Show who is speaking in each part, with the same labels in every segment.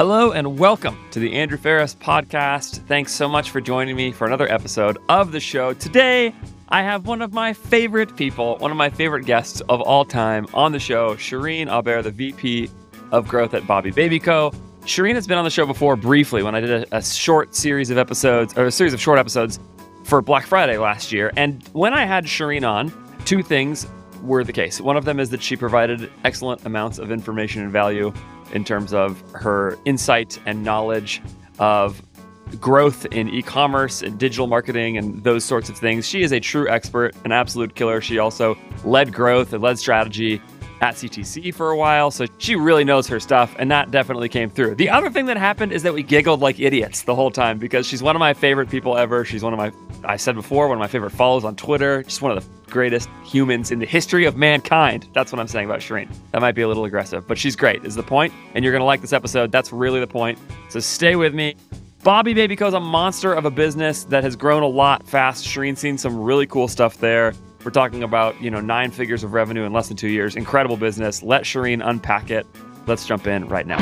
Speaker 1: Hello and welcome to the Andrew Faris podcast. Thanks so much for joining me for another episode of the show. Today, I have one of my favorite people, one of my favorite guests of all time on the show, Cherene Aubert, the VP of Growth at Bobbie Baby Co. Cherene has been on the show before briefly when I did a, a short series of episodes, or a series of short episodes for Black Friday last year. And when I had Cherene on, two things were the case. One of them is that she provided excellent amounts of information and value in terms of her insight and knowledge of growth in e-commerce and digital marketing and those sorts of things. She is a true expert, an absolute killer. She also led growth and led strategy at CTC for a while, so she really knows her stuff, and that definitely came through. The other thing that happened is that we giggled like idiots the whole time because she's one of my favorite people ever. She's one of my, I said before, one of my favorite follows on Twitter. Just one of the greatest humans in the history of mankind. That's what I'm saying about Cherene. That might be a little aggressive, but she's great, is the point. And you're to like this episode. That's really the point. So stay with me. Bobbie Baby Co. is a monster of a business that has grown a lot fast. Cherene's seen some really cool stuff there. We're talking about, you know, nine figures of revenue in less than two years. Incredible business. Let Cherene unpack it. Let's jump in right now.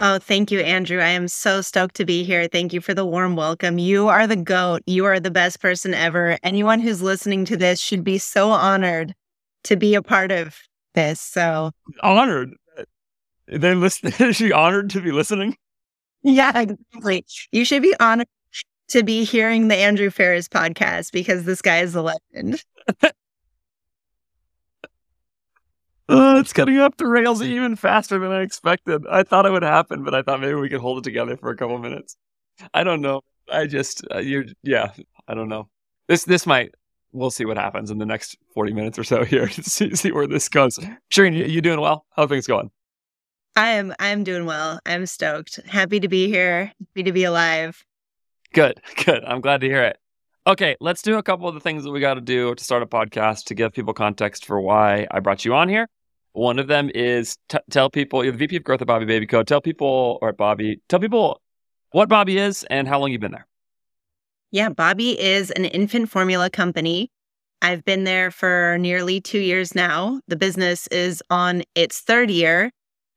Speaker 2: Oh, thank you, Andrew. I am so stoked to be here. Thank you for the warm welcome. You are the GOAT. You are the best person ever. Anyone who's listening to this should be so honored to be a part of this. So
Speaker 1: honored. They listen. Is she honored to be listening?
Speaker 2: Yeah, exactly. You should be honored to be hearing the Andrew Faris podcast because this guy is a legend.
Speaker 1: Oh, it's cutting up the rails even faster than I expected. I thought it would happen, but I thought maybe we could hold it together for a couple minutes. I don't know. I just uh, you're yeah. I don't know. This this might. We'll see what happens in the next forty minutes or so here. see see where this goes. Cherene, you, you doing well? How things going?
Speaker 2: I am. I'm doing well. I'm stoked. Happy to be here. Happy to be alive.
Speaker 1: Good. Good. I'm glad to hear it. Okay, let's do a couple of the things that we got to do to start a podcast to give people context for why I brought you on here. One of them is t- tell people you're the VP of Growth at Bobbie Baby Co. Tell people or Bobbie, tell people what Bobbie is and how long you've been there.
Speaker 2: Yeah, Bobbie is an infant formula company. I've been there for nearly two years now. The business is on its third year.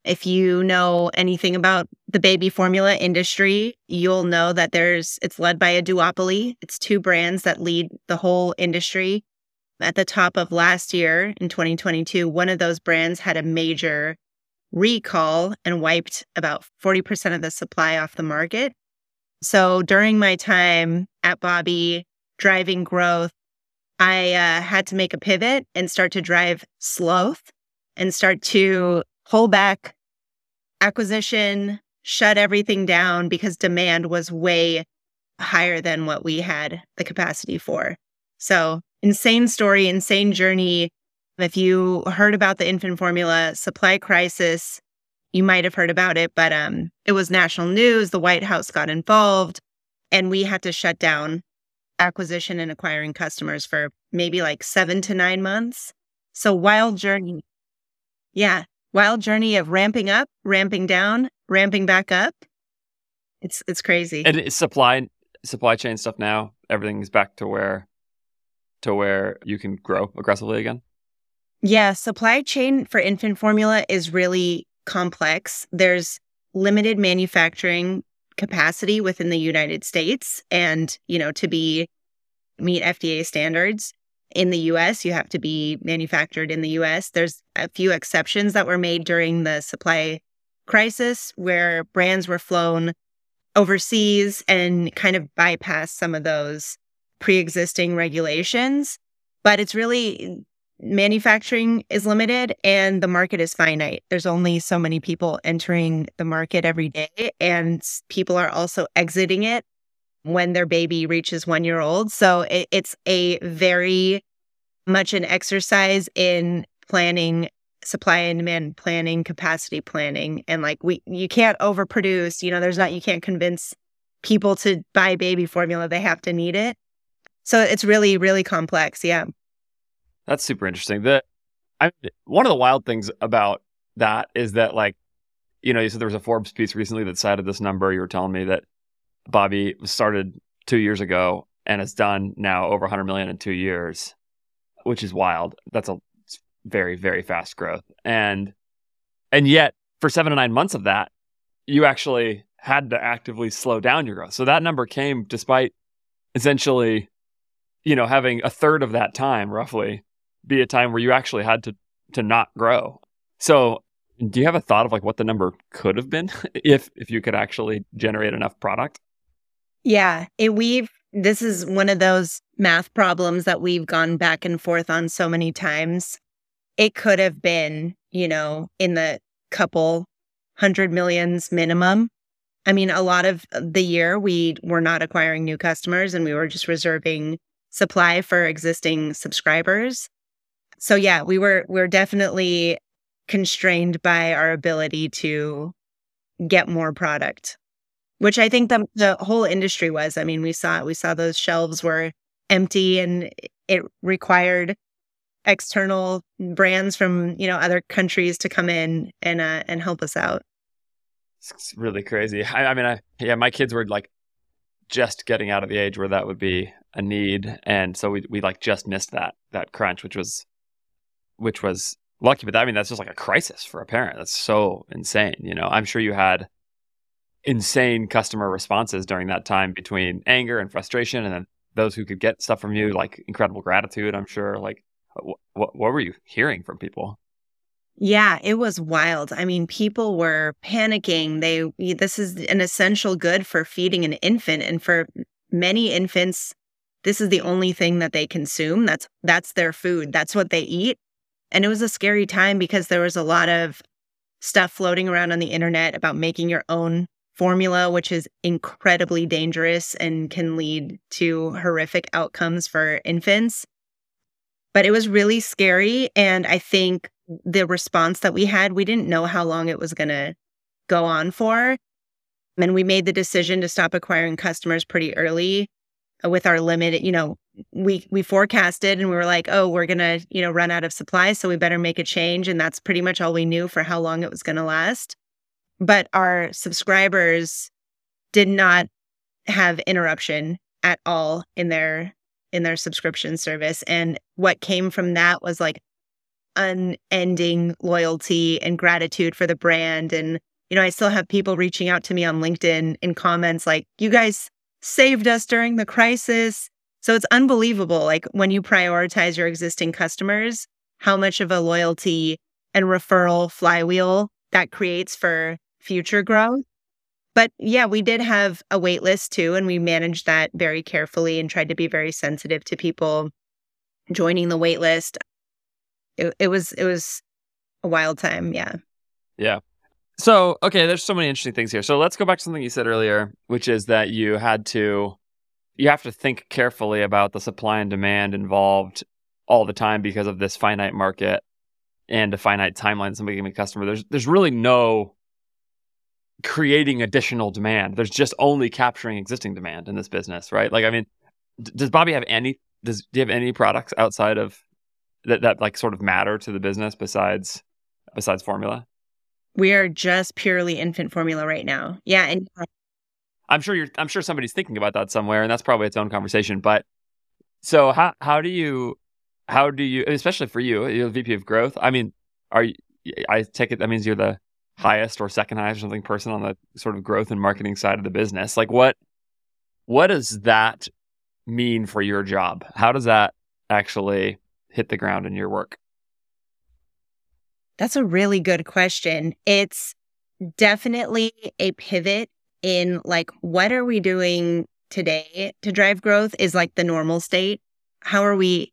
Speaker 2: If you know anything about the baby formula industry, you'll know that there's it's led by a duopoly. It's two brands that lead the whole industry at the top of last year in 2022, one of those brands had a major recall and wiped about 40% of the supply off the market. So during my time at Bobbie driving growth, I uh, had to make a pivot and start to drive slowth and start to pull back acquisition, shut everything down because demand was way higher than what we had the capacity for. So insane story, insane journey. If you heard about the infant formula supply crisis, you might have heard about it, but um, it was national news. The White House got involved, and we had to shut down acquisition and acquiring customers for maybe like seven to nine months. So wild journey. Yeah, wild journey of ramping up, ramping down, ramping back up. It's it's crazy.
Speaker 1: And it's supply supply chain stuff now. Everything's back to where to where you can grow aggressively again?
Speaker 2: Yeah, supply chain for infant formula is really complex. There's limited manufacturing capacity within the United States and, you know, to be meet FDA standards in the US, you have to be manufactured in the US. There's a few exceptions that were made during the supply crisis where brands were flown overseas and kind of bypassed some of those pre-existing regulations, but it's really manufacturing is limited and the market is finite. There's only so many people entering the market every day and people are also exiting it when their baby reaches 1 year old. So it, it's a very much an exercise in planning supply and demand planning, capacity planning and like we you can't overproduce, you know, there's not you can't convince people to buy baby formula, they have to need it. So it's really, really complex. Yeah.
Speaker 1: That's super interesting. The I one of the wild things about that is that like, you know, you said there was a Forbes piece recently that cited this number. You were telling me that Bobbie started two years ago and has done now over 100 million in two years, which is wild. That's a very, very fast growth. And and yet for seven to nine months of that, you actually had to actively slow down your growth. So that number came despite essentially, you know, having a third of that time roughly be a time where you actually had to to not grow. So do you have a thought of like what the number could have been if if you could actually generate enough product?
Speaker 2: Yeah, it, we've this is one of those math problems that we've gone back and forth on so many times. It could have been, you know, in the couple hundred millions minimum. I mean, a lot of the year we were not acquiring new customers and we were just reserving supply for existing subscribers. So yeah, we were we're definitely constrained by our ability to get more product, which I think the the whole industry was. I mean, we saw we saw those shelves were empty and it required external brands from you know other countries to come in and uh, and help us out.
Speaker 1: It's really crazy. I, I mean, I, yeah, my kids were like just getting out of the age where that would be a need, and so we we like just missed that that crunch, which was which was lucky. But I mean, that's just like a crisis for a parent. That's so insane. You know, I'm sure you had insane customer responses during that time between anger and frustration, and then those who could get stuff from you, like incredible gratitude. I'm sure. Like, what what were you hearing from people?
Speaker 2: Yeah, it was wild. I mean, people were panicking. They this is an essential good for feeding an infant and for many infants this is the only thing that they consume. That's that's their food. That's what they eat. And it was a scary time because there was a lot of stuff floating around on the internet about making your own formula, which is incredibly dangerous and can lead to horrific outcomes for infants. But it was really scary. And I think the response that we had, we didn't know how long it was going to go on for. And we made the decision to stop acquiring customers pretty early uh, with our limited, you know, we we forecasted and we were like, oh, we're gonna, you know, run out of supplies, so we better make a change. And that's pretty much all we knew for how long it was gonna last. But our subscribers did not have interruption at all in their in their subscription service. And what came from that was like unending loyalty and gratitude for the brand. And, you know, I still have people reaching out to me on LinkedIn in comments like, you guys saved us during the crisis. So it's unbelievable. Like when you prioritize your existing customers, how much of a loyalty and referral flywheel that creates for future growth. But yeah, we did have a wait list too, and we managed that very carefully and tried to be very sensitive to people joining the wait list. It, it was it was a wild time, yeah.
Speaker 1: Yeah. So, okay, there's so many interesting things here. So let's go back to something you said earlier, which is that you had to you have to think carefully about the supply and demand involved all the time because of this finite market and a finite timeline somebody can be a customer. There's there's really no creating additional demand. There's just only capturing existing demand in this business, right? Like I mean, d- does Bobbie have any does do you have any products outside of that that like sort of matter to the business besides besides formula?
Speaker 2: We are just purely infant formula right now. Yeah, and
Speaker 1: I'm sure you're I'm sure somebody's thinking about that somewhere and that's probably its own conversation, but so how how do you how do you especially for you, you're the VP of growth. I mean, are you I take it that means you're the highest or second highest or something person on the sort of growth and marketing side of the business. Like what what does that mean for your job? How does that actually hit the ground in your work?
Speaker 2: That's a really good question. It's definitely a pivot in like, what are we doing today to drive growth is like the normal state. How are we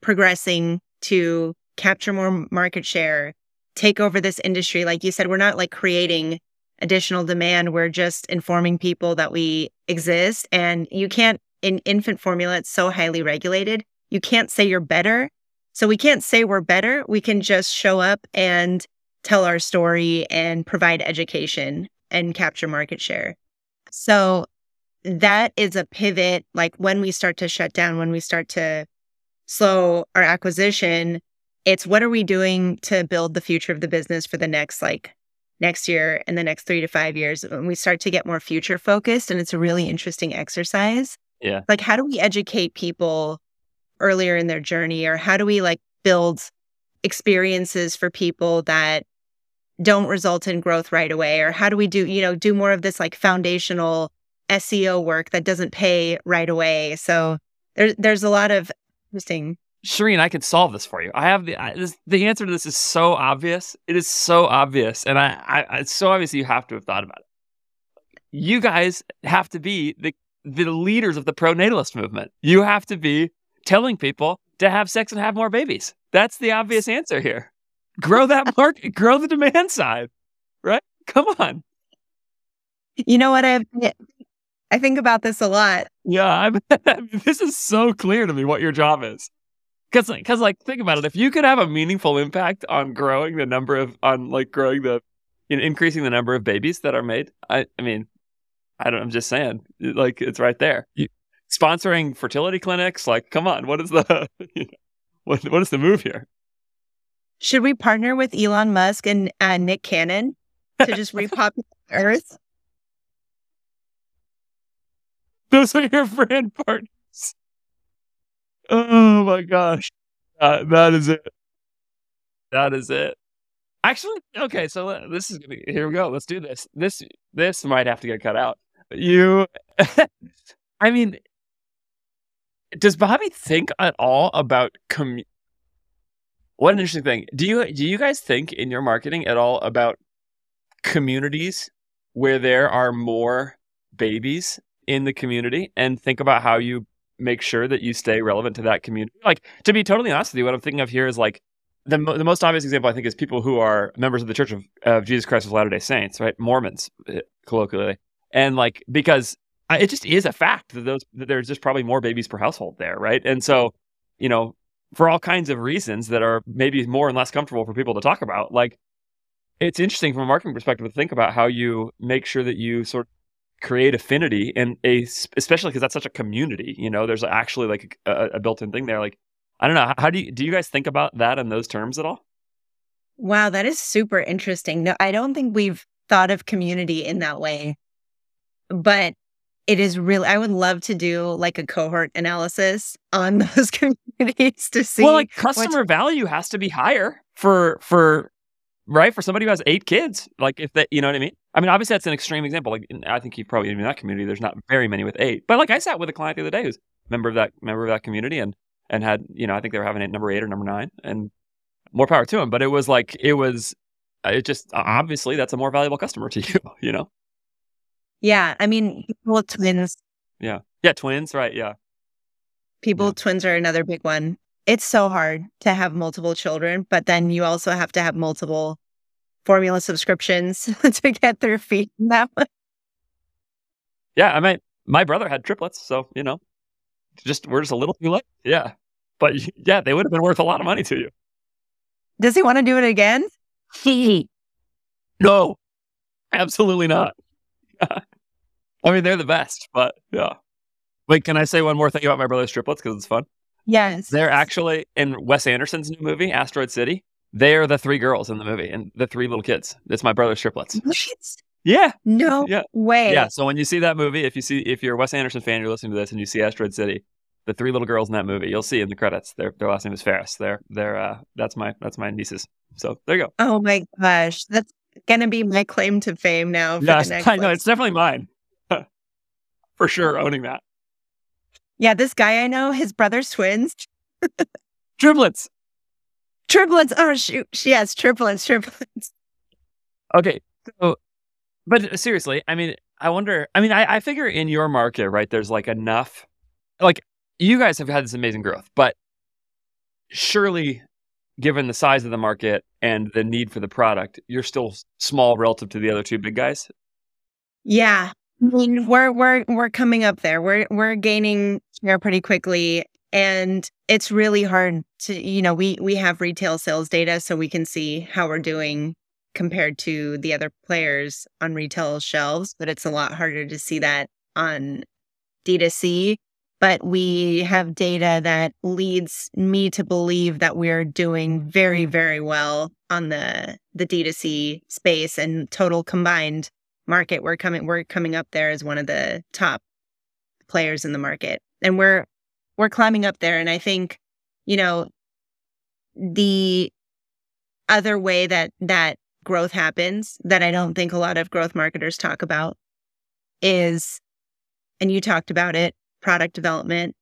Speaker 2: progressing to capture more market share, take over this industry? Like you said, we're not like creating additional demand. We're just informing people that we exist. And you can't, in infant formula, it's so highly regulated. You can't say you're better so we can't say we're better. We can just show up and tell our story and provide education and capture market share. So that is a pivot. Like when we start to shut down, when we start to slow our acquisition, it's what are we doing to build the future of the business for the next like next year and the next three to five years when we start to get more future focused and it's a really interesting exercise.
Speaker 1: Yeah.
Speaker 2: Like how do we educate people earlier in their journey or how do we like build experiences for people that don't result in growth right away? Or how do we do you know do more of this like foundational SEO work that doesn't pay right away? So there's there's a lot of interesting
Speaker 1: Cherene, I could solve this for you. I have the I, this, the answer to this is so obvious. It is so obvious, and I, I it's so obvious you have to have thought about it. You guys have to be the the leaders of the pronatalist movement. You have to be telling people to have sex and have more babies. That's the obvious answer here. Grow that market, grow the demand side, right? Come on.
Speaker 2: You know what? I've I think about this a lot.
Speaker 1: Yeah, I'm, this is so clear to me what your job is. Because, because, like, think about it. If you could have a meaningful impact on growing the number of, on like growing the, you know, increasing the number of babies that are made, I, I mean, I don't. I'm just saying, like, it's right there. You, sponsoring fertility clinics, like, come on, what is the, you know, what, what is the move here?
Speaker 2: Should we partner with Elon Musk and uh, Nick Cannon to just repopulate Earth?
Speaker 1: Those are your brand partners. Oh my gosh. That is it. That is it. Actually, okay, so this is gonna here we go. Let's do this. This this might have to get cut out. You I mean does Bobbie think at all about com- what an interesting thing. Do you do you guys think in your marketing at all about communities where there are more babies in the community and think about how you make sure that you stay relevant to that community. Like to be totally honest with you, what I'm thinking of here is like the the most obvious example I think is people who are members of the Church of, of Jesus Christ of Latter Day Saints, right? Mormons, eh, colloquially, and like because it just is a fact that those that there's just probably more babies per household there, right? And so, you know, for all kinds of reasons that are maybe more and less comfortable for people to talk about, like it's interesting from a marketing perspective to think about how you make sure that you sort of create affinity and a especially because that's such a community you know? There's actually like a, a, built-in thing there like i don't know how do you do you guys think about that in those terms at all?
Speaker 2: Wow that is super interesting. No i don't think we've thought of community in that way but it is really i would love to do like a cohort analysis on those communities to see
Speaker 1: well like customer value has to be higher for for right? For somebody who has eight kids, like if that, you know what I mean? I mean, obviously that's an extreme example. Like I think you probably in that community, there's not very many with eight. But like I sat with a client the other day who's member of that member of that community and and had you know I think they were having it number eight or number nine and more power to them. But it was like it was uh, it just obviously that's a more valuable customer to you, you know?
Speaker 2: Yeah, I mean, people twins.
Speaker 1: Yeah, yeah, twins, right? Yeah,
Speaker 2: people yeah. twins are another big one it's so hard to have multiple children, but then you also have to have multiple formula subscriptions to get their feet in that one.
Speaker 1: Yeah, I mean, my brother had triplets, so you know, just we're just a little too late. Yeah, but yeah, they would have been worth a lot of money to you.
Speaker 2: Does he want to do it again?
Speaker 1: He No, absolutely not. I mean, they're the best, but yeah. Wait, can I say one more thing about my brother's triplets because it's fun?
Speaker 2: Yes.
Speaker 1: They're actually in Wes Anderson's new movie, Asteroid City. They are the three girls in the movie and the three little kids. It's my brother's triplets. What? Yeah.
Speaker 2: No
Speaker 1: yeah.
Speaker 2: way.
Speaker 1: Yeah. So when you see that movie, if you see if you're a Wes Anderson fan, you're listening to this and you see Asteroid City, the three little girls in that movie, you'll see in the credits. Their their last name is Faris. They're they're uh that's my that's my nieces. So there you go.
Speaker 2: Oh my gosh. That's gonna be my claim to fame now.
Speaker 1: yes, I know it's definitely mine. For sure, owning that.
Speaker 2: Yeah, this guy I know, his brother's twins.
Speaker 1: triplets.
Speaker 2: Triplets. Oh shoot. Yes, triplets, triplets.
Speaker 1: Okay. So but seriously, I mean, I wonder I mean, I, I figure in your market, right, there's like enough like you guys have had this amazing growth, but surely given the size of the market and the need for the product, you're still small relative to the other two big guys.
Speaker 2: Yeah. I mean, we're we're we're coming up there. We're we're gaining share pretty quickly, and it's really hard to you know we we have retail sales data, so we can see how we're doing compared to the other players on retail shelves. But it's a lot harder to see that on D2C. But we have data that leads me to believe that we're doing very very well on the the D2C space and total combined market. We're coming we're coming up there as one of the top players in the market. And we're we're climbing up there and I think you know the other way that that growth happens that I don't think a lot of growth marketers talk about is, and you talked about it, product development,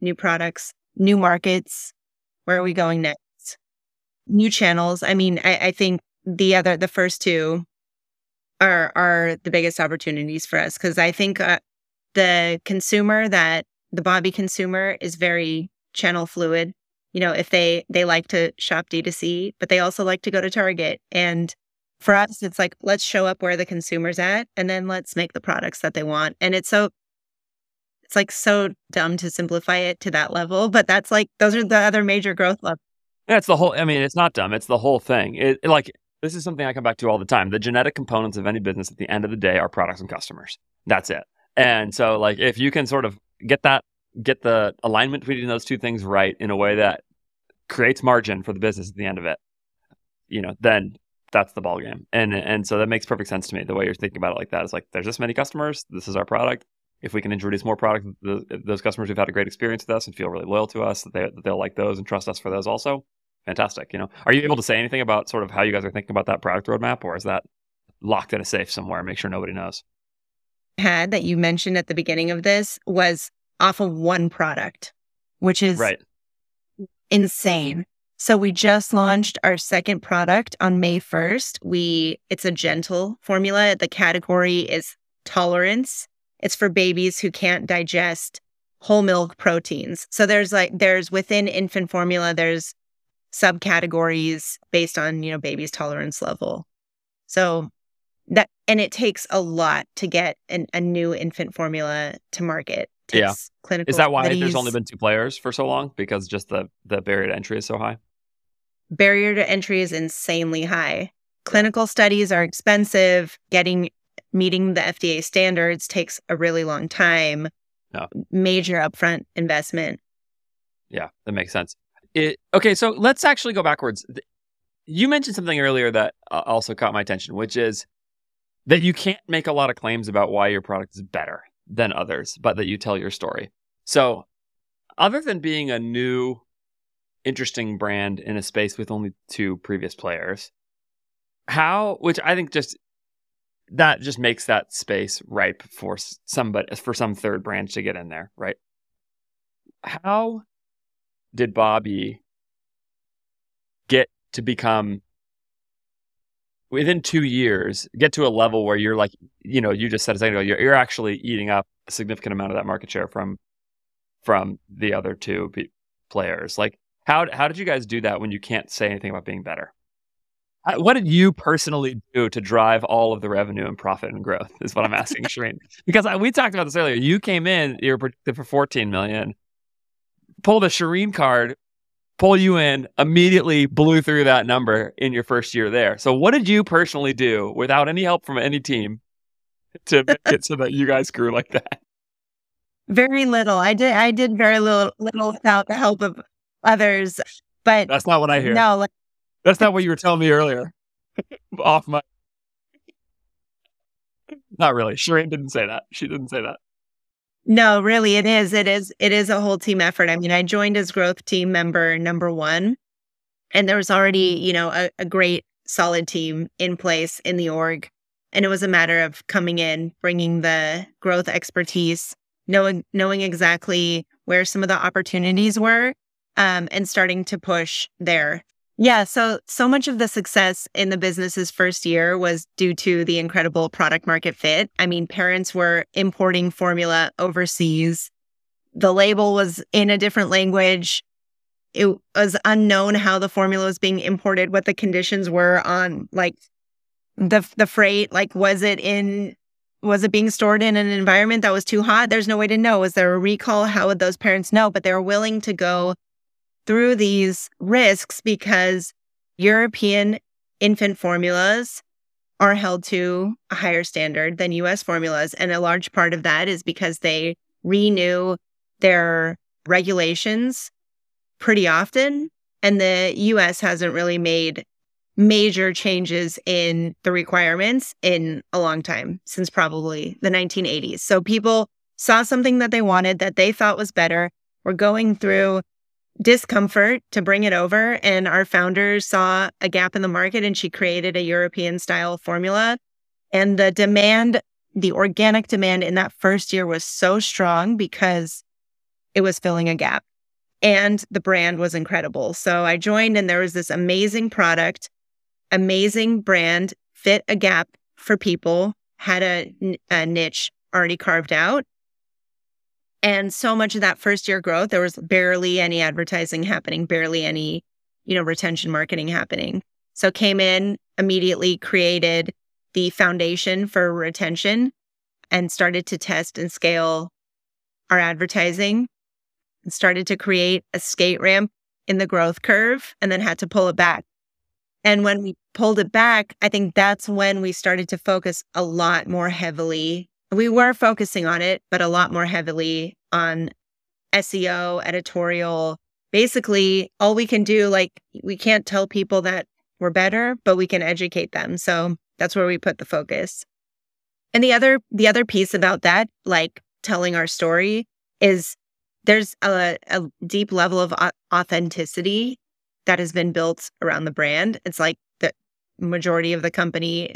Speaker 2: new products, new markets. Where are we going next? New channels. I mean, I, I think the other, the first two are are the biggest opportunities for us because I think uh, the consumer that the Bobbie consumer is very channel fluid. You know, if they they like to shop D2C, but they also like to go to Target. And for us, it's like let's show up where the consumer's at and then let's make the products that they want. And it's so it's like so dumb to simplify it to that level, but that's like those are the other major growth levels.
Speaker 1: Yeah, it's the whole I mean, it's not dumb, it's the whole thing. It, it like this is something I come back to all the time. The genetic components of any business at the end of the day are products and customers. That's it. And so like if you can sort of get that get the alignment between those two things right in a way that creates margin for the business at the end of it, you know, then that's the ball game. And and so that makes perfect sense to me. The way you're thinking about it like that is like there's this many customers, this is our product. If we can introduce more product, the, those customers who've had a great experience with us and feel really loyal to us, that, they, they'll like those and trust us for those also. Fantastic. You know, are you able to say anything about sort of how you guys are thinking about that product roadmap, or is that locked in a safe somewhere? Make sure nobody knows.
Speaker 2: Had that you mentioned at the beginning of this was off of one product, which is
Speaker 1: right.
Speaker 2: insane. So we just launched our second product on May 1st. We it's a gentle formula. The category is tolerance. It's for babies who can't digest whole milk proteins. So there's like there's within infant formula there's subcategories based on, you know, baby's tolerance level. So that and it takes a lot to get an, a new infant formula to market
Speaker 1: yeah. clinical. Is that why studies. there's only been two players for so long? Because just the the barrier to entry is so high.
Speaker 2: Barrier to entry is insanely high. Clinical studies are expensive. Getting meeting the FDA standards takes a really long time. Major upfront investment.
Speaker 1: Yeah, that makes sense. It, okay, so let's actually go backwards. You mentioned something earlier that uh, also caught my attention, which is that you can't make a lot of claims about why your product is better than others, but that you tell your story. So, other than being a new, interesting brand in a space with only two previous players, how, which I think just that just makes that space ripe for somebody, for some third brand to get in there, right? How did Bobbie get to become within two years get to a level where you're like, you know, you just said a second ago, you're, you're actually eating up a significant amount of that market share from from the other two players. Like, how how did you guys do that when you can't say anything about being better? What did you personally do to drive all of the revenue and profit and growth? Is what I'm asking, Cherene. Because I, we talked about this earlier. You came in, you were predicted for 14 million, pulled a Cherene card pull you in, immediately blew through that number in your first year there. So, what did you personally do without any help from any team to make it so that you guys grew like that?
Speaker 2: Very little. I did. I did very little, little without the help of others. But
Speaker 1: that's not what I hear.
Speaker 2: No, like,
Speaker 1: that's not what you were telling me earlier. Off my. Not really. Cherene didn't say that. She didn't say that.
Speaker 2: No, really, it is. It is. It is a whole team effort. I mean, I joined as growth team member number one, and there was already, you know, a, a great solid team in place in the org, and it was a matter of coming in, bringing the growth expertise, knowing knowing exactly where some of the opportunities were, um, and starting to push there. Yeah. So, so much of the success in the business's first year was due to the incredible product market fit. I mean, parents were importing formula overseas. The label was in a different language. It was unknown how the formula was being imported, what the conditions were on like the the freight, like was it in was it being stored in an environment that was too hot? There's no way to know. Was there a recall? How would those parents know? But they were willing to go through these risks because European infant formulas are held to a higher standard than US formulas. And a large part of that is because they renew their regulations pretty often. And the US hasn't really made major changes in the requirements in a long time, since probably the 1980s. So people saw something that they wanted that they thought was better. We're going through discomfort to bring it over. And our founder saw a gap in the market and she created a European style formula. And the demand, the organic demand in that first year was so strong because it was filling a gap and the brand was incredible. So I joined and there was this amazing product, amazing brand, fit a gap for people, had a, a niche already carved out. And so much of that first year growth, there was barely any advertising happening, barely any, you know, retention marketing happening. So came in, immediately created the foundation for retention and started to test and scale our advertising and started to create a skate ramp in the growth curve and then had to pull it back. And when we pulled it back, I think that's when we started to focus a lot more heavily we were focusing on it, but a lot more heavily on SEO, editorial. Basically, all we can do, like, we can't tell people that we're better, but we can educate them. So that's where we put the focus. And the other, the other piece about that, like telling our story, is there's a, a deep level of authenticity that has been built around the brand. It's like the majority of the company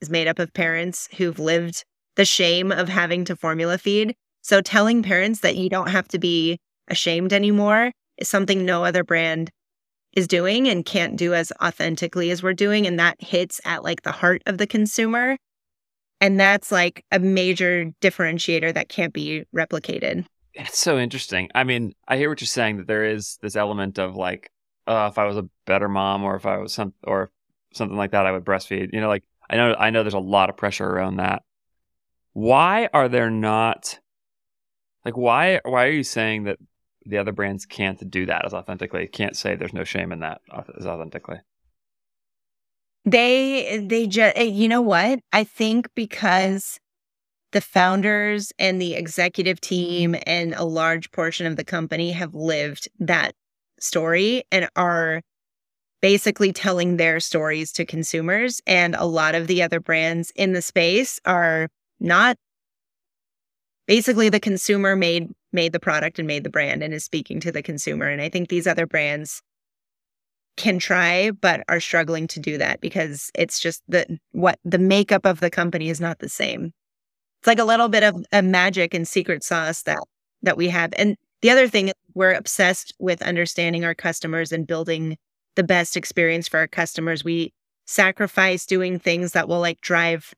Speaker 2: is made up of parents who've lived the shame of having to formula feed. So telling parents that you don't have to be ashamed anymore is something no other brand is doing and can't do as authentically as we're doing. And that hits at like the heart of the consumer. And that's like a major differentiator that can't be replicated.
Speaker 1: It's so interesting. I mean, I hear what you're saying that there is this element of like, uh, if I was a better mom or if I was some or something like that, I would breastfeed. You know, like I know I know there's a lot of pressure around that why are there not like why why are you saying that the other brands can't do that as authentically? Can't say there's no shame in that as authentically.
Speaker 2: They they just eh, you know what? I think because the founders and the executive team and a large portion of the company have lived that story and are basically telling their stories to consumers and a lot of the other brands in the space are not basically the consumer made made the product and made the brand and is speaking to the consumer. And i think these other brands can try but are struggling to do that because it's just the what the makeup of the company is not the same. It's like a little bit of a magic and secret sauce that that we have. And the other thing we're obsessed with understanding our customers and building the best experience for our customers. We sacrifice doing things that will like drive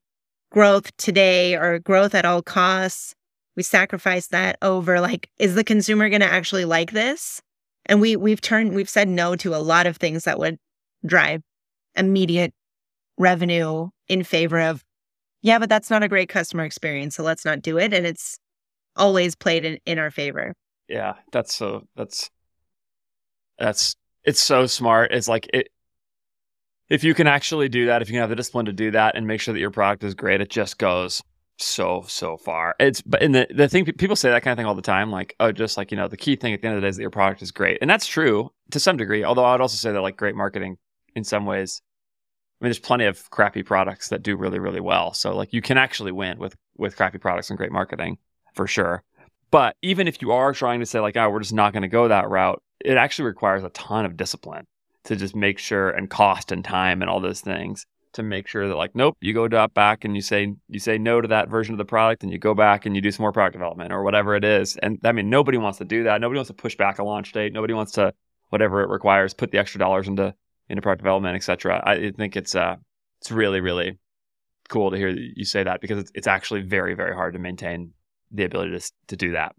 Speaker 2: growth today or growth at all costs. We sacrifice that over like, is the consumer going to actually like this? And we we've turned we've said no to a lot of things that would drive immediate revenue in favor of, yeah, but that's not a great customer experience, so let's not do it. And it's always played in, in our favor.
Speaker 1: Yeah, that's so that's that's it's so smart. It's like it if you can actually do that, if you can have the discipline to do that and make sure that your product is great, it just goes so so far. It's but in the the thing people say that kind of thing all the time, like oh, just like you know, the key thing at the end of the day is that your product is great, and that's true to some degree. Although I would also say that like great marketing in some ways. I mean, there's plenty of crappy products that do really really well. So like you can actually win with with crappy products and great marketing for sure. But even if you are trying to say like, oh, we're just not going to go that route, it actually requires a ton of discipline to just make sure and cost and time and all those things to make sure that like nope you go back and you say you say no to that version of the product and you go back and you do some more product development or whatever it is. And i mean nobody wants to do that. Nobody wants to push back a launch date. Nobody wants to whatever it requires put the extra dollars into into product development etc i think it's uh it's really really cool to hear you say that because it's, it's actually very very hard to maintain the ability to to do that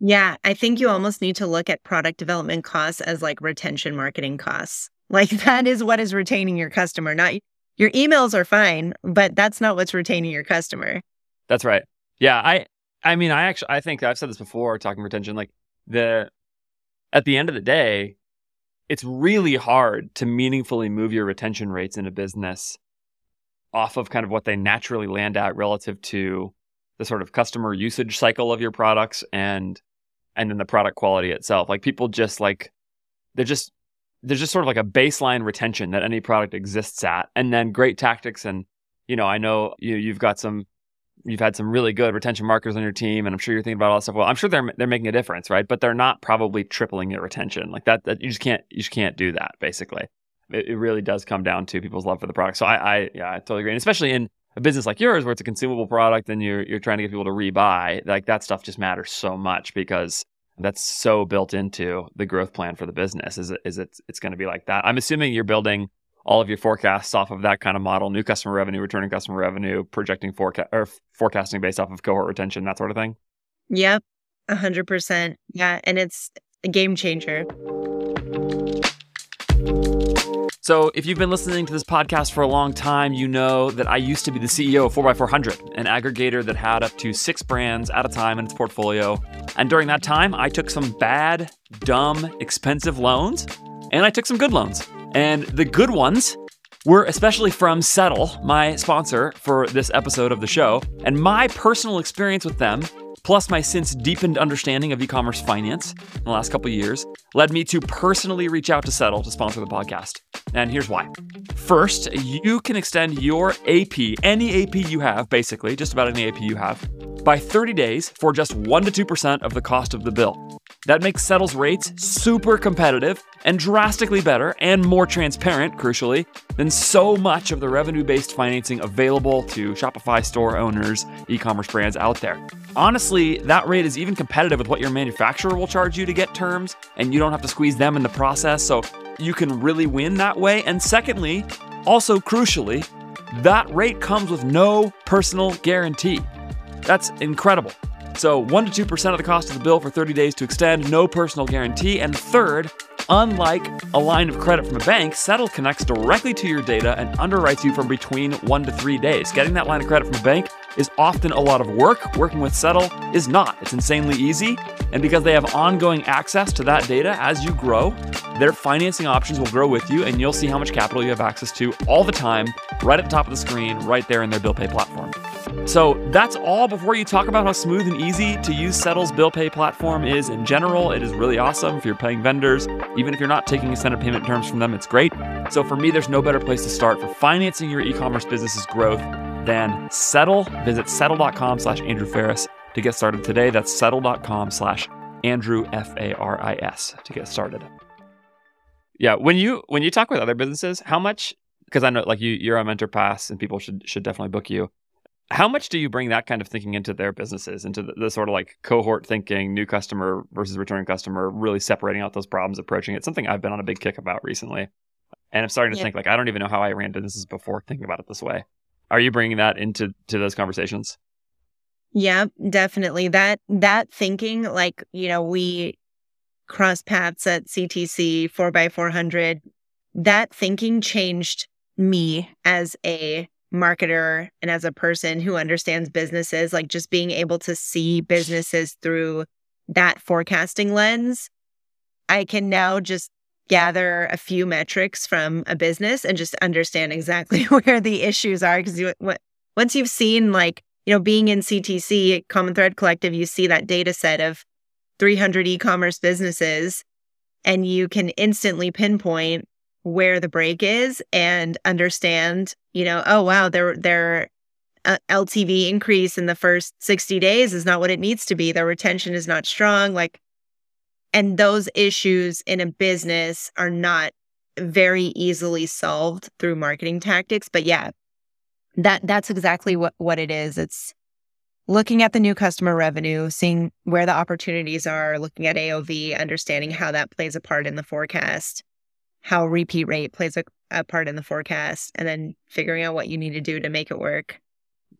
Speaker 2: yeah, I think you almost need to look at product development costs as like retention marketing costs. Like that is what is retaining your customer, not your emails are fine, but that's not what's retaining your customer.
Speaker 1: That's right. Yeah, I I mean, I actually I think I've said this before talking retention like the at the end of the day, it's really hard to meaningfully move your retention rates in a business off of kind of what they naturally land at relative to the sort of customer usage cycle of your products and and then the product quality itself. Like people just like they're just there's just sort of like a baseline retention that any product exists at, and then great tactics and you know I know you you've got some you've had some really good retention marketers on your team, and I'm sure you're thinking about all that stuff. Well, I'm sure they're they're making a difference, right? But they're not probably tripling your retention like that. that you just can't you just can't do that. Basically, it, it really does come down to people's love for the product. So I, I yeah, I totally agree, and especially in a business like yours where it's a consumable product and you're you're trying to get people to rebuy, like that stuff just matters so much because that's so built into the growth plan for the business. Is it is it it's going to be like that? I'm assuming you're building all of your forecasts off of that kind of model, new customer revenue, returning customer revenue, projecting forecast or forecasting based off of cohort retention, that sort of thing.
Speaker 2: Yep. A hundred percent. Yeah. And it's a game changer.
Speaker 1: So, if you've been listening to this podcast for a long time, you know that I used to be the CEO of 4x400, an aggregator that had up to six brands at a time in its portfolio. And during that time, I took some bad, dumb, expensive loans, and I took some good loans. And the good ones were especially from Settle, my sponsor for this episode of the show. And my personal experience with them plus my since deepened understanding of e-commerce finance in the last couple years led me to personally reach out to Settle to sponsor the podcast. And here's why. First, you can extend your AP, any AP you have, basically, just about any AP you have, by 30 days for just 1 to 2% of the cost of the bill. That makes Settle's rates super competitive and drastically better and more transparent, crucially, than so much of the revenue based financing available to Shopify store owners, e commerce brands out there. Honestly, that rate is even competitive with what your manufacturer will charge you to get terms, and you don't have to squeeze them in the process, so you can really win that way. And secondly, also crucially, that rate comes with no personal guarantee. That's incredible. So 1 to 2% of the cost of the bill for 30 days to extend, no personal guarantee. And third, unlike a line of credit from a bank, Settle connects directly to your data and underwrites you from between 1 to 3 days. Getting that line of credit from a bank is often a lot of work. Working with Settle is not. It's insanely easy. And because they have ongoing access to that data as you grow, their financing options will grow with you and you'll see how much capital you have access to all the time, right at the top of the screen, right there in their bill pay platform. So that's all before you talk about how smooth and easy to use Settle's bill pay platform is in general. It is really awesome if you're paying vendors. Even if you're not taking extended payment terms from them, it's great. So for me, there's no better place to start for financing your e-commerce business's growth than Settle. Visit settle.com slash Andrew Faris to get started today. That's settle.com slash Andrew F A R I S to get started. Yeah, when you when you talk with other businesses, how much because I know like you you're a MentorPass and people should should definitely book you. How much do you bring that kind of thinking into their businesses, into the, the, sort of like cohort thinking, new customer versus returning customer, really separating out those problems, approaching it? Something I've been on a big kick about recently. And I'm starting to think like, I don't even know how I ran businesses before thinking about it this way. Are you bringing that into to those conversations?
Speaker 2: Yeah, definitely. That that thinking, like, you know, we cross paths at CTC 4x400. That thinking changed me as a marketer and as a person who understands businesses, like just being able to see businesses through that forecasting lens, I can now just gather a few metrics from a business and just understand exactly where the issues are. Because you, once you've seen, like, you know, being in CTC, Common Thread Collective, you see that data set of 300 e commerce businesses and you can instantly pinpoint where the break is and understand, you know, oh wow, their their uh, LTV increase in the first 60 days is not what it needs to be. Their retention is not strong like and those issues in a business are not very easily solved through marketing tactics, but yeah, that that's exactly what what it is. It's looking at the new customer revenue, seeing where the opportunities are, looking at AOV, understanding how that plays a part in the forecast, how repeat rate plays a, a part in the forecast, and then figuring out what you need to do to make it work.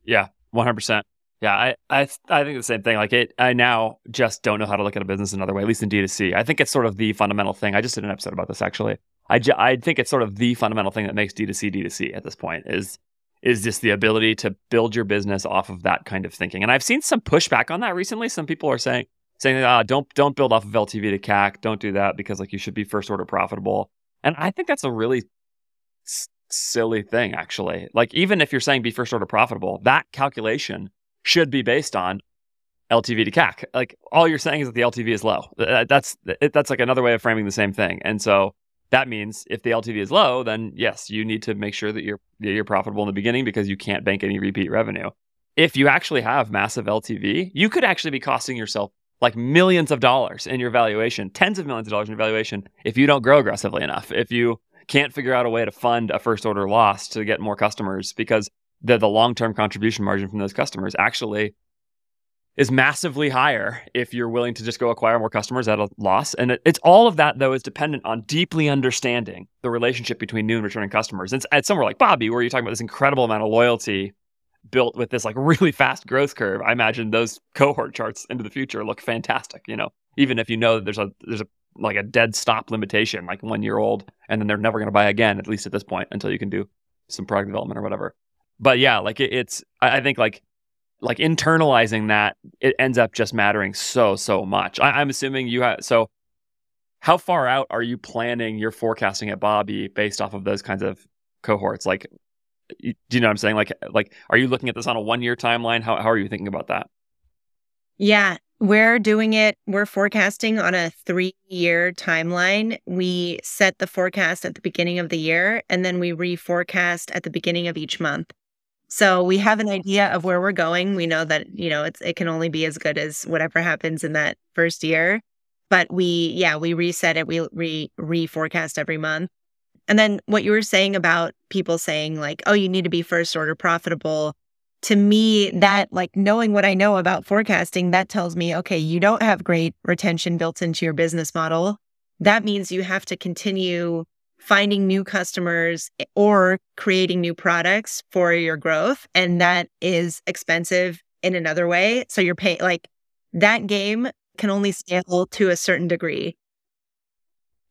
Speaker 1: Yeah, 100%. Yeah, I, I I think the same thing. Like it, I now just don't know how to look at a business another way. At least in D2C, I think it's sort of the fundamental thing. I just did an episode about this actually. I, ju- I think it's sort of the fundamental thing that makes D2C D2C at this point is is just the ability to build your business off of that kind of thinking. And I've seen some pushback on that recently. Some people are saying saying ah, don't don't build off of LTV to CAC. Don't do that because like you should be first order profitable. And I think that's a really s- silly thing actually. Like even if you're saying be first order profitable, that calculation should be based on LTV to CAC. Like all you're saying is that the LTV is low. That's that's like another way of framing the same thing. And so that means if the LTV is low, then yes, you need to make sure that you're you're profitable in the beginning because you can't bank any repeat revenue. if you actually have massive LTV, you could actually be costing yourself like millions of dollars in your valuation, tens of millions of dollars in your valuation if you don't grow aggressively enough. If you can't figure out a way to fund a first order loss to get more customers because the the long term contribution margin from those customers actually is massively higher if you're willing to just go acquire more customers at a loss. And it, it's all of that though is dependent on deeply understanding the relationship between new and returning customers. It's at somewhere like Bobbie, where you're talking about this incredible amount of loyalty built with this like really fast growth curve. I imagine those cohort charts into the future look fantastic. You know, even if you know that there's a there's a like a dead stop limitation, like one year old, and then they're never going to buy again, at least at this point, until you can do some product development or whatever. But yeah, like it, it's I, I think like like internalizing that it ends up just mattering so so much I, am assuming you have so how far out are you planning your forecasting at Bobbie based off of those kinds of cohorts like do you know what i'm saying like like are you looking at this on a one year timeline how, how are you thinking about that
Speaker 2: yeah we're doing it we're forecasting on a three year timeline we set the forecast at the beginning of the year and then we reforecast at the beginning of each month so we have an idea of where we're going. We know that, you know, it's it can only be as good as whatever happens in that first year. But we yeah, we reset it, we re reforecast every month. And then what you were saying about people saying like, "Oh, you need to be first order profitable." To me, that like knowing what I know about forecasting, that tells me, okay, you don't have great retention built into your business model. That means you have to continue finding new customers eh, or creating new products for your growth. And that is expensive in another way. So you're paying like that game can only scale to a certain degree.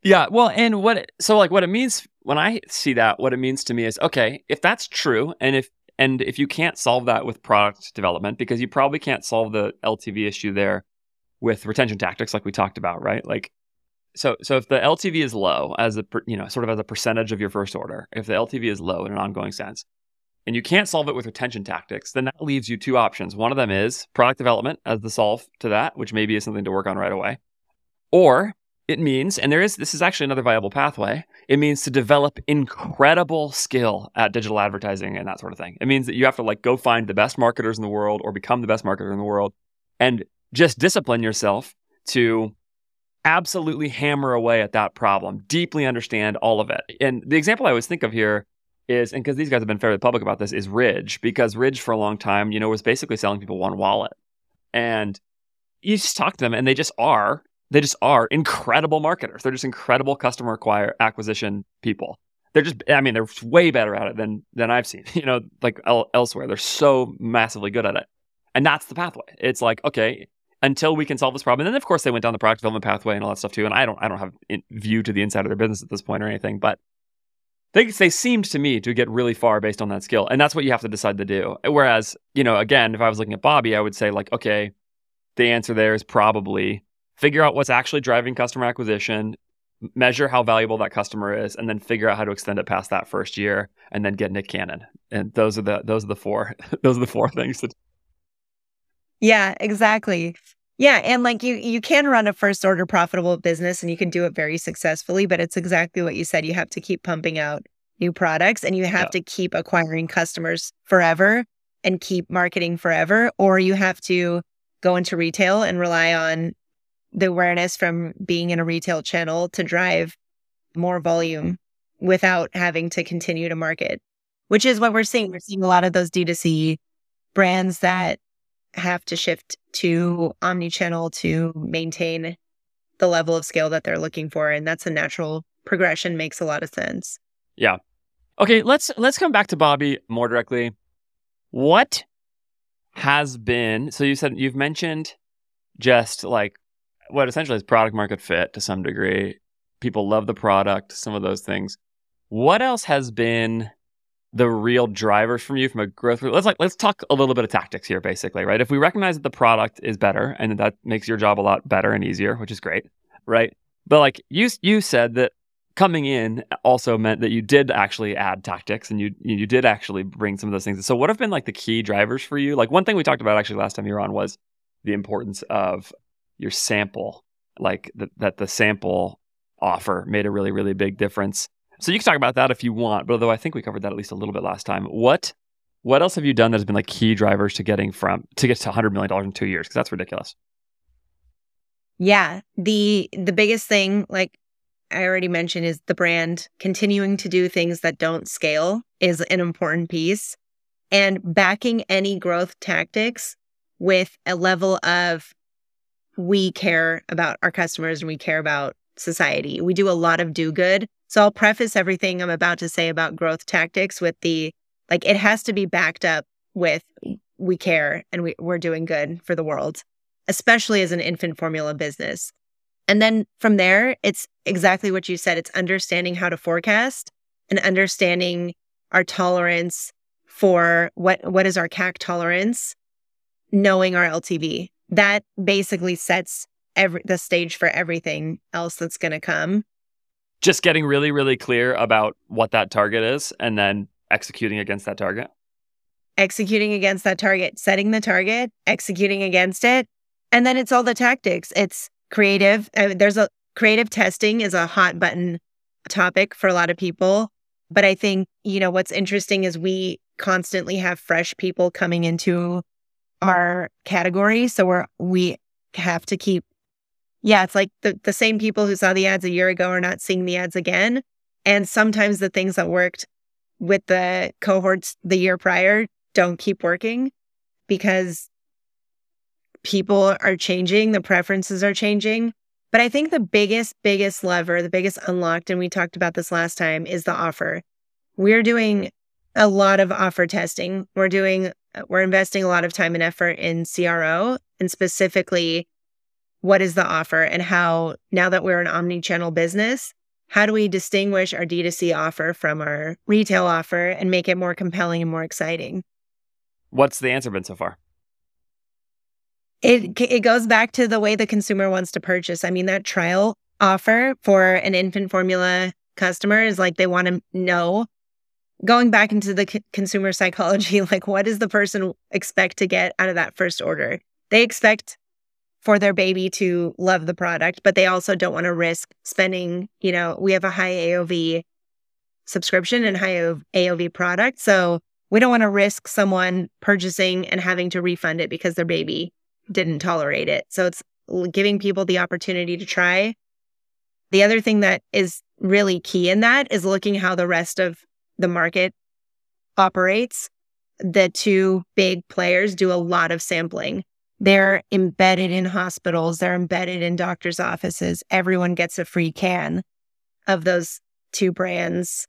Speaker 1: Yeah. Well, and what, it, so like what it means when I see that, what it means to me is okay, if that's true, and if, and if you can't solve that with product development, because you probably can't solve the LTV issue there with retention tactics, like we talked about, right? Like so so if the LTV is low as a you know sort of as a percentage of your first order, if the LTV is low in an ongoing sense, and you can't solve it with retention tactics, then that leaves you two options. One of them is product development as the solve to that, which maybe is something to work on right away. Or it means, and there is this is actually another viable pathway, it means to develop incredible skill at digital advertising and that sort of thing. It means that you have to like go find the best marketers in the world or become the best marketer in the world and just discipline yourself to absolutely hammer away at that problem, deeply understand all of it. And the example I always think of here is, and because these guys have been fairly public about this, is Ridge, because Ridge for a long time, you know, was basically selling people one wallet. And you just talk to them and they just are, they just are incredible marketers. They're just incredible customer acquire acquisition people. They're just, I mean, they're way better at it than than I've seen, you know, like el- elsewhere. They're so massively good at it. And that's the pathway. It's like, okay, until we can solve this problem. And then, of course, they went down the product development pathway and all that stuff too. And I don't, I don't have view to the inside of their business at this point or anything, but they they seemed to me to get really far based on that skill, and that's what you have to decide to do. Whereas, you know, again, if I was looking at Bobbie, I would say like, okay, the answer there is probably figure out what's actually driving customer acquisition, measure how valuable that customer is, and then figure out how to extend it past that first year, and then get Nick Cannon. And those are the those are the four those are the four things that
Speaker 2: yeah, exactly. Yeah, and like you you can run a first order profitable business and you can do it very successfully, but it's exactly what you said. You have to keep pumping out new products and you have yeah. to keep acquiring customers forever and keep marketing forever or you have to go into retail and rely on the awareness from being in a retail channel to drive more volume without having to continue to market, which is what we're seeing. We're seeing a lot of those D2C brands that have to shift to omni-channel to maintain the level of scale that they're looking for and that's a natural progression makes a lot of sense.
Speaker 1: Yeah. Okay let's let's come back to Bobbie more directly. What has been so you said you've mentioned just like what essentially is product market fit to some degree. People love the product some of those things. What else has been the real drivers from you from a growth let's like let's talk a little bit of tactics here basically right? If we recognize that the product is better and that makes your job a lot better and easier which is great right? But like you you said that coming in also meant that you did actually add tactics and you you did actually bring some of those things. So what have been like the key drivers for you? Like one thing we talked about actually last time you were on was the importance of your sample like the, that the sample offer made a really really big difference so you can talk about that if you want, but although I think we covered that at least a little bit last time. What what else have you done that has been like key drivers to getting from to get to 100 million dollars in 2 years because that's ridiculous.
Speaker 2: Yeah, the the biggest thing like I already mentioned is the brand continuing to do things that don't scale is an important piece and backing any growth tactics with a level of we care about our customers and we care about society. We do a lot of do good. So I'll preface everything I'm about to say about growth tactics with the like it has to be backed up with we care and we, we're doing good for the world, especially as an infant formula business. And then from there, it's exactly what you said. It's understanding how to forecast and understanding our tolerance for what what is our CAC tolerance, knowing our LTV. That basically sets every the stage for everything else that's going to come.
Speaker 1: Just getting really really clear about what that target is and then executing against that target.
Speaker 2: Executing against that target, setting the target, executing against it, and then it's all the tactics. It's creative. I mean, there's a creative testing is a hot button topic for a lot of people. But I think, you know, what's interesting is we constantly have fresh people coming into Oh. our category. So we're, we have to keep, yeah, it's like the, the same people who saw the ads a year ago are not seeing the ads again. And sometimes the things that worked with the cohorts the year prior don't keep working because people are changing, the preferences are changing. But I think the biggest, biggest lever, the biggest unlocked, and we talked about this last time, is the offer. We're doing a lot of offer testing. We're doing, Uh, we're investing a lot of time and effort in CRO and specifically what is the offer and how, now that we're an omni channel business, how do we distinguish our D2C offer from our retail offer and make it more compelling and more exciting?
Speaker 1: What's the answer been so far?
Speaker 2: It it goes back to the way the consumer wants to purchase. I mean, that trial offer for an infant formula customer is like they want to know going back into the c- consumer psychology like what does the person expect to get out of that first order they expect for their baby to love the product but they also don't want to risk spending you know we have a high aov subscription and high aov product so we don't want to risk someone purchasing and having to refund it because their baby didn't tolerate it. So it's giving people the opportunity to try. The other thing that is really key in that is looking how the rest of the market operates. The two big players do a lot of sampling. They're embedded in hospitals, they're embedded in doctors' offices. Everyone gets a free can of those two brands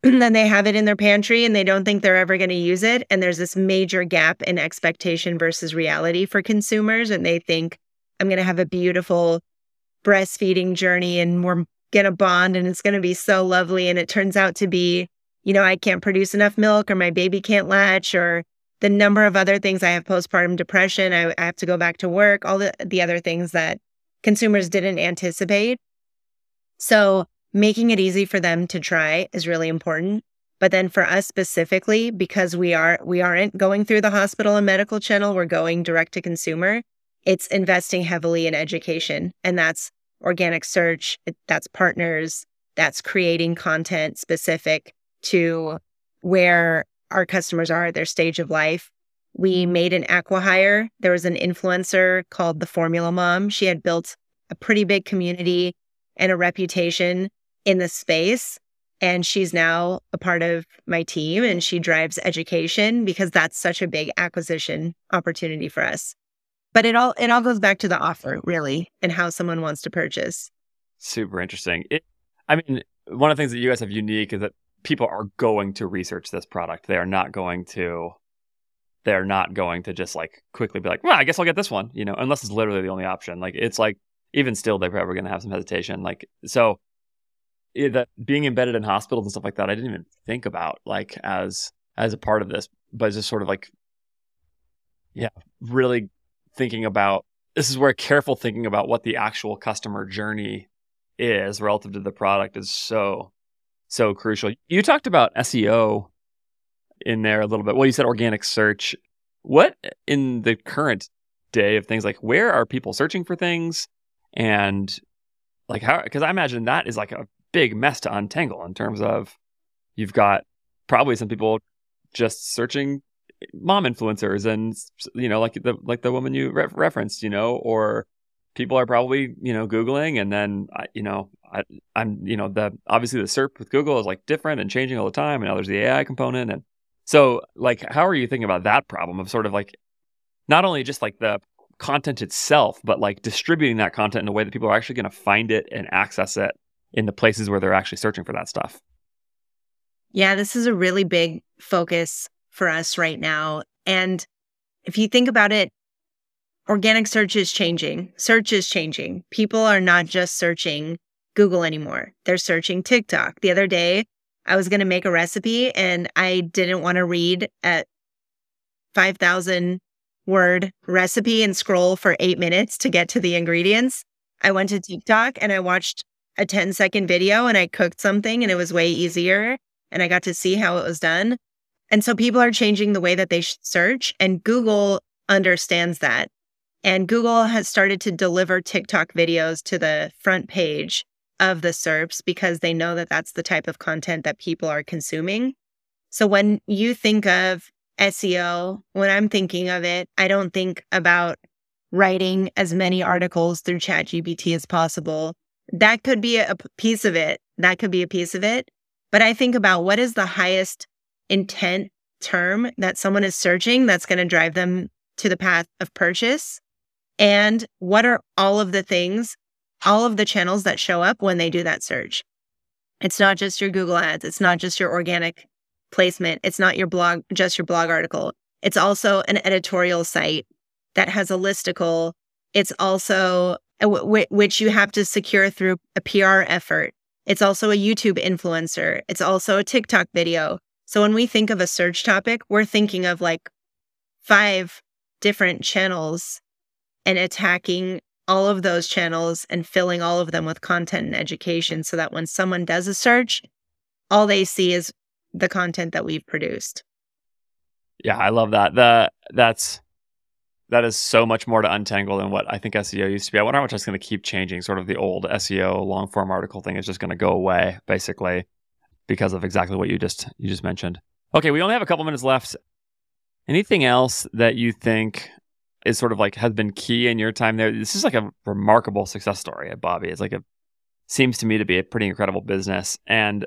Speaker 2: and then they have it in their pantry and they don't think they're ever going to use it. And there's this major gap in expectation versus reality for consumers. And they think, I'm going to have a beautiful breastfeeding journey and we're going to bond and it's going to be so lovely. And it turns out to be, you know, I can't produce enough milk or my baby can't latch or the number of other things. I have postpartum depression. I, I have to go back to work, all the, the other things that consumers didn't anticipate. So making it easy for them to try is really important. But then for us specifically, because we are we aren't going through the hospital and medical channel, we're going direct to consumer. It's investing heavily in education, and that's organic search, that's partners, that's creating content specific to where our customers are at their stage of life. We mm-hmm. made an acqui-hire. There was an influencer called the Formula Mom. She had built a pretty big community and a reputation in the space. And she's now a part of my team and she drives education because that's such a big acquisition opportunity for us. But it all it all goes back to the offer, really, and how someone wants to purchase.
Speaker 1: Super interesting. It, I mean, one of the things that you guys have unique is that people are going to research this product. They are not going to they're not going to just like quickly be like, well, I guess I'll get this one, you know, unless it's literally the only option. Like it's like even still they're probably gonna have some hesitation. Like so eh, that being embedded in hospitals and stuff like that, I didn't even think about like as as a part of this, but just sort of like, yeah, really thinking about this is where careful thinking about what the actual customer journey is relative to the product is so so crucial. You talked about SEO in there a little bit. Well, you said organic search. What in the current day of things like where are people searching for things and like how because I imagine that is like a big mess to untangle in terms of you've got probably some people just searching mom influencers and you know like the like the woman you re- referenced you know or people are probably you know googling and then you know I, i'm you know the obviously the serp with google is like different and changing all the time and now there's the ai component and so like how are you thinking about that problem of sort of like not only just like the content itself but like distributing that content in a way that people are actually going to find it and access it in the places where they're actually searching for that stuff?
Speaker 2: Yeah this is a really big focus for us right now. And if you think about it organic search is changing. Search is changing. People are not just searching Google anymore. They're searching TikTok. The other day, I was going to make a recipe and I didn't want to read at 5,000 word recipe and scroll for eight minutes to get to the ingredients. I went to TikTok and I watched a 10 second video and I cooked something and it was way easier and I got to see how it was done. And so people are changing the way that they search and Google understands that. And Google has started to deliver TikTok videos to the front page of the SERPs because they know that that's the type of content that people are consuming. So when you think of SEO, when I'm thinking of it, I don't think about writing as many articles through ChatGPT as possible. That could be a piece of it. That could be a piece of it. But I think about what is the highest intent term that someone is searching that's going to drive them to the path of purchase and what are all of the things, all of the channels that show up when they do that search. It's not just your Google ads, it's not just your organic placement, it's not your blog, just your blog article. It's also an editorial site that has a listicle. It's also uh, which you have to secure through a PR effort. It's also a YouTube influencer. It's also a TikTok video. So when we think of a search topic, we're thinking of like five different channels and attacking all of those channels and filling all of them with content and education so that when someone does a search, all they see is the content that we've produced.
Speaker 1: Yeah, I love that. The that's that is so much more to untangle than what I think SEO used to be. I wonder how much that's going to keep changing. Sort of the old SEO long form article thing is just going to go away, basically, because of exactly what you just you just mentioned. Okay, we only have a couple minutes left. Anything else that you think is sort of like has been key in your time there. This is like a remarkable success story at Bobbie. It's like a seems to me to be a pretty incredible business and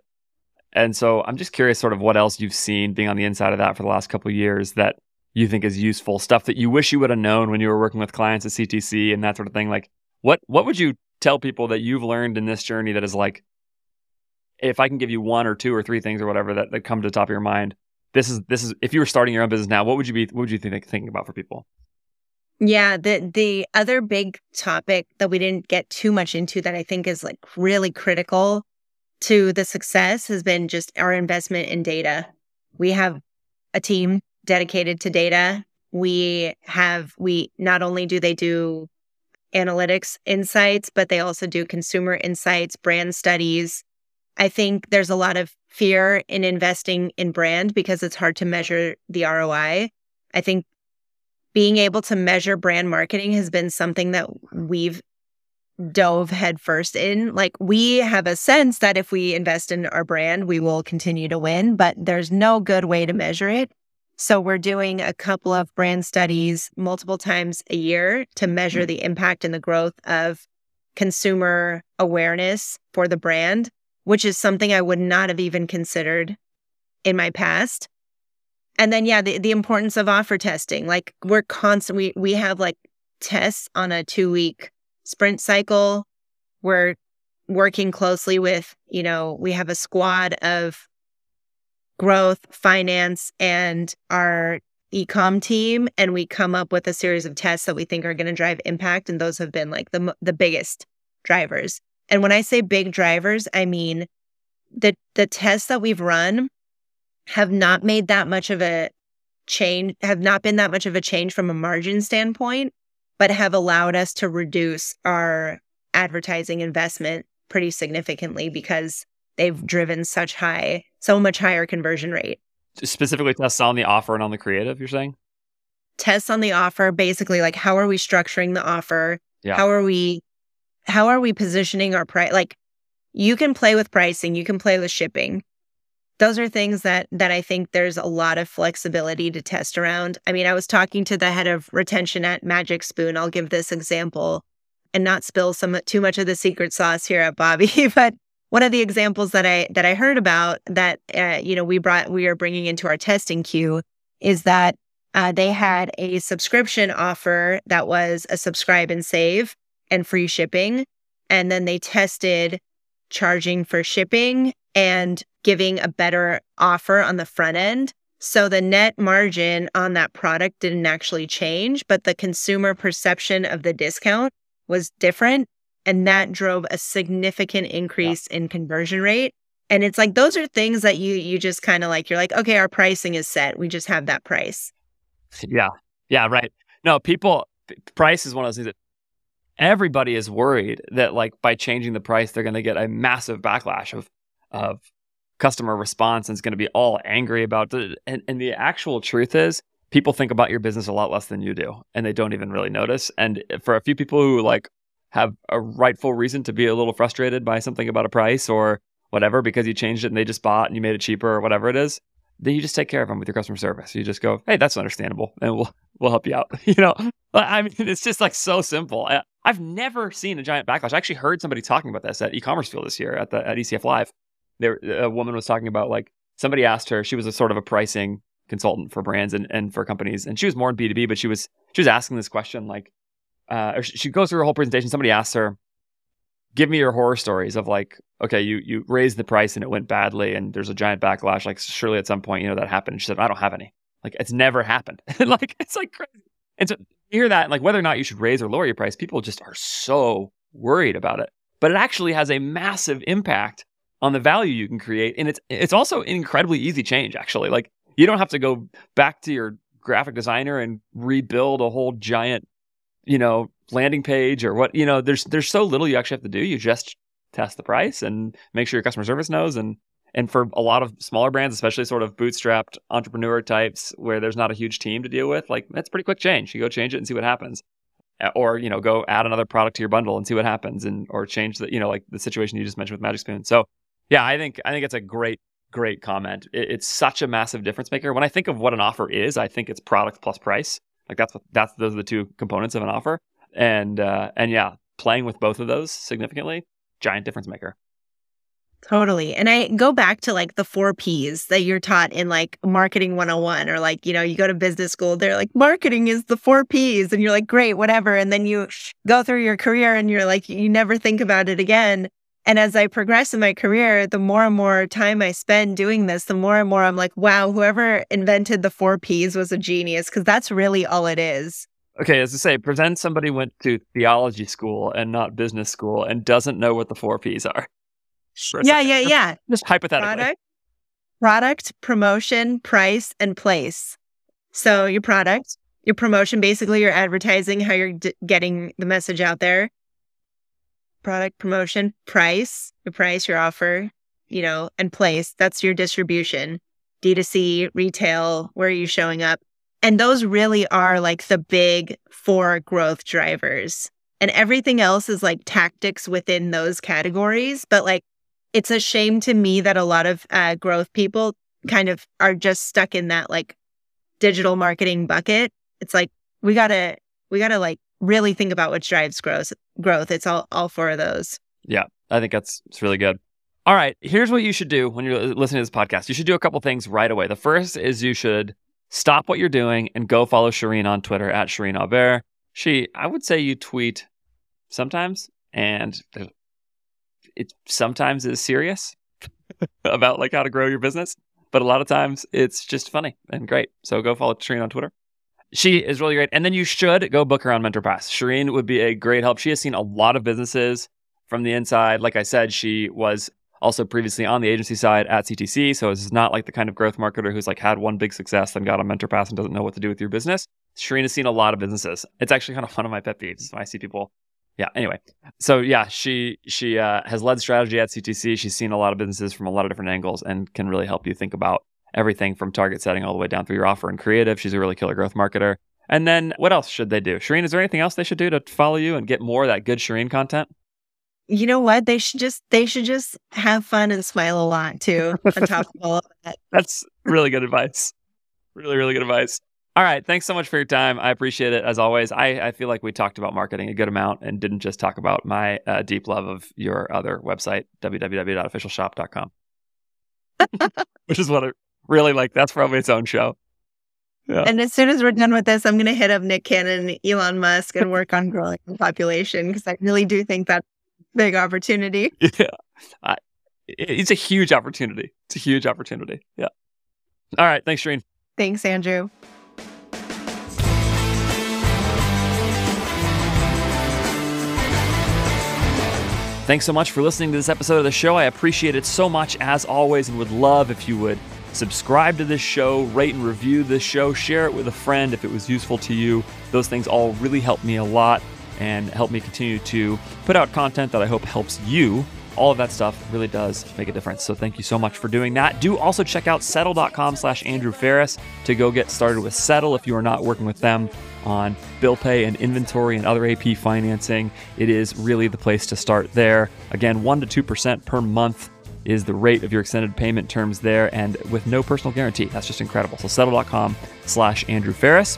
Speaker 1: and so I'm just curious sort of what else you've seen being on the inside of that for the last couple years that you think is useful stuff that you wish you would have known when you were working with clients at CTC and that sort of thing. Like what what would you tell people that you've learned in this journey that is like if I can give you one or two or three things or whatever that, that come to the top of your mind, this is this is if you were starting your own business now, what would you be what would you think thinking about for people?
Speaker 2: Yeah, the the other big topic that we didn't get too much into that I think is like really critical to the success has been just our investment in data. We have a team dedicated to data. We have we not only do they do analytics insights, but they also do consumer insights, brand studies. I think there's a lot of fear in investing in brand because it's hard to measure the ROI. I think being able to measure brand marketing has been something that we've dove headfirst in. Like we have a sense that if we invest in our brand, we will continue to win, but there's no good way to measure it. So we're doing a couple of brand studies multiple times a year to measure the impact and the growth of consumer awareness for the brand, which is something I would not have even considered in my past and then yeah the, the importance of offer testing like we're constant we, we have like tests on a two week sprint cycle. We're working closely with you know we have a squad of growth finance and our ecom team and we come up with a series of tests that we think are going to drive impact and those have been like the the biggest drivers. And when i say big drivers i mean the the tests that we've run have not made that much of a change, have not been that much of a change from a margin standpoint, but have allowed us to reduce our advertising investment pretty significantly because they've driven such high, so much higher conversion rate.
Speaker 1: Specifically, tests on the offer and on the creative, you're saying?
Speaker 2: Tests on the offer, basically, like how are we structuring the offer? Yeah. How are we, how are we positioning our price? Like you can play with pricing, you can play with shipping, those are things that that I think there's a lot of flexibility to test around. I mean, I was talking to the head of retention at Magic Spoon. I'll give this example and not spill some too much of the secret sauce here at Bobbie, but one of the examples that I that I heard about that uh, you know we brought we are bringing into our testing queue is that uh, they had a subscription offer that was a subscribe and save and free shipping, and then they tested charging for shipping and giving a better offer on the front end. So the net margin on that product didn't actually change, but the consumer perception of the discount was different. And that drove a significant increase yeah. in conversion rate. And it's like those are things that you you just kind of like you're like, okay, our pricing is set. We just have that price.
Speaker 1: Yeah. Yeah, right. No, people price is one of those things that everybody is worried that like by changing the price they're going to get a massive backlash of of customer response and is going to be all angry about it. And, and the actual truth is, people think about your business a lot less than you do, and they don't even really notice. And for a few people who like have a rightful reason to be a little frustrated by something about a price or whatever because you changed it and they just bought and you made it cheaper or whatever it is, then you just take care of them with your customer service. You just go, "Hey, that's understandable," and we'll we'll help you out. you know, I mean, it's just like so simple. I, have never seen a giant backlash. I actually heard somebody talking about this at eCommerceFuel this year at the at ECF Live, there a woman was talking about like somebody asked her she was a sort of a pricing consultant for brands and, and for companies and she was more in b2b but she was she was asking this question like uh, she goes through her whole presentation somebody asks her give me your horror stories of like okay you you raised the price and it went badly and there's a giant backlash like surely at some point you know that happened. And she said i don't have any. Like it's never happened. Like it's like crazy and so hear that like whether or not you should raise or lower your price people just are so worried about it. But it actually has a massive impact on the value you can create. And it's it's also incredibly easy change, actually. Like you don't have to go back to your graphic designer and rebuild a whole giant, you know, landing page or what, you know, there's there's so little you actually have to do. You just test the price and make sure your customer service knows and and for a lot of smaller brands, especially sort of bootstrapped entrepreneur types where there's not a huge team to deal with, like that's pretty quick change. You go change it and see what happens. Or, you know, go add another product to your bundle and see what happens and or change the, you know, like the situation you just mentioned with Magic Spoon. So yeah, I think I think it's a great great comment. It, it's such a massive difference maker. When I think of what an offer is, I think it's product plus price. Like that's what that's those are the two components of an offer. And uh, and yeah, playing with both of those significantly, giant difference maker.
Speaker 2: Totally. And I go back to like the four P's that you're taught in like marketing 101 or like, you know, you go to business school, they're like, marketing is the four P's. And you're like, great, whatever. And then you go through your career and you're like, you never think about it again. And as I progress in my career, the more and more time I spend doing this, the more and more I'm like, wow, whoever invented the four P's was a genius because that's really all it is.
Speaker 1: Okay, as I say, pretend somebody went to theology school and not business school and doesn't know what the four P's are.
Speaker 2: Yeah, yeah, yeah.
Speaker 1: Just hypothetically.
Speaker 2: Product, product, promotion, price, and place. So your product, your promotion, basically your advertising, how you're d- getting the message out there product promotion, price, your price, your offer, you know, and place. That's your distribution. D2C, retail, where are you showing up? And those really are like the big four growth drivers. And everything else is like tactics within those categories. But like, it's a shame to me that a lot of uh, growth people kind of are just stuck in that like digital marketing bucket. It's like, we gotta, we gotta like really think about what drives growth. Growth. It's all all four of those.
Speaker 1: Yeah, I think that's it's really good. All right, here's what you should do when you're uh, listening to this podcast. You should do a couple things right away. The first is you should stop what you're doing and go follow Cherene on Twitter at Cherene Aubert. She, I would say you tweet sometimes, and it sometimes is serious about like how to grow your business, but a lot of times it's just funny and great. So go follow Cherene on Twitter. She is really great. And then you should go book her on Mentor Pass. Cherene would be a great help. She has seen a lot of businesses from the inside. Like I said, she was also previously on the agency side at CTC. So it's not like the kind of growth marketer who's like had one big success, then got a mentor pass and doesn't know what to do with your business. Cherene has seen a lot of businesses. It's actually kind of one of my pet peeves when I see people. Yeah. Anyway, so yeah, she she uh, has led strategy at CTC. She's seen a lot of businesses from a lot of different angles and can really help you think about everything from target setting all the way down through your offer and creative. She's a really killer growth marketer. And then what else should they do? Cherene, is there anything else they should do to follow you and get more of that good Cherene content?
Speaker 2: you know what? They should just they should just have fun and smile a lot too. On top of all of that.
Speaker 1: That's really good advice. Really, really good advice. All right. Thanks so much for your time. I appreciate it as always. I, I feel like we talked about marketing a good amount and didn't just talk about my uh, deep love of your other website, www.officialshop.com, which is what I really like. That's probably its own show.
Speaker 2: Yeah. And as soon as we're done with this, I'm going to hit up Nick Cannon Elon Musk and work on growing the population because I really do think that's a big opportunity.
Speaker 1: Yeah. I, it's a huge opportunity. It's a huge opportunity. Yeah. All right. Thanks, Cherene.
Speaker 2: Thanks, Andrew.
Speaker 1: Thanks so much for listening to this episode of the show. I appreciate it so much as always and would love if you would subscribe to this show, rate and review this show, share it with a friend if it was useful to you. Those things all really help me a lot and help me continue to put out content that I hope helps you. All of that stuff really does make a difference. So thank you so much for doing that. Do also check out settle.com slash Andrew Faris to go get started with Settle if you are not working with them on bill pay and inventory and other AP financing. It is really the place to start there. Again, 1% to 2% per month is the rate of your extended payment terms there and with no personal guarantee. That's just incredible. So settle.com slash Andrew Faris.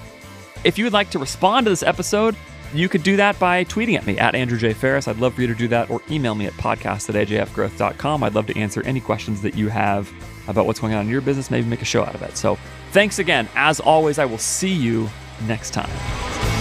Speaker 1: If you would like to respond to this episode, you could do that by tweeting at me at Andrew J. Faris. I'd love for you to do that or email me at podcast at ajfgrowth.com. I'd love to answer any questions that you have about what's going on in your business, maybe make a show out of it. So thanks again. As always, I will see you next time.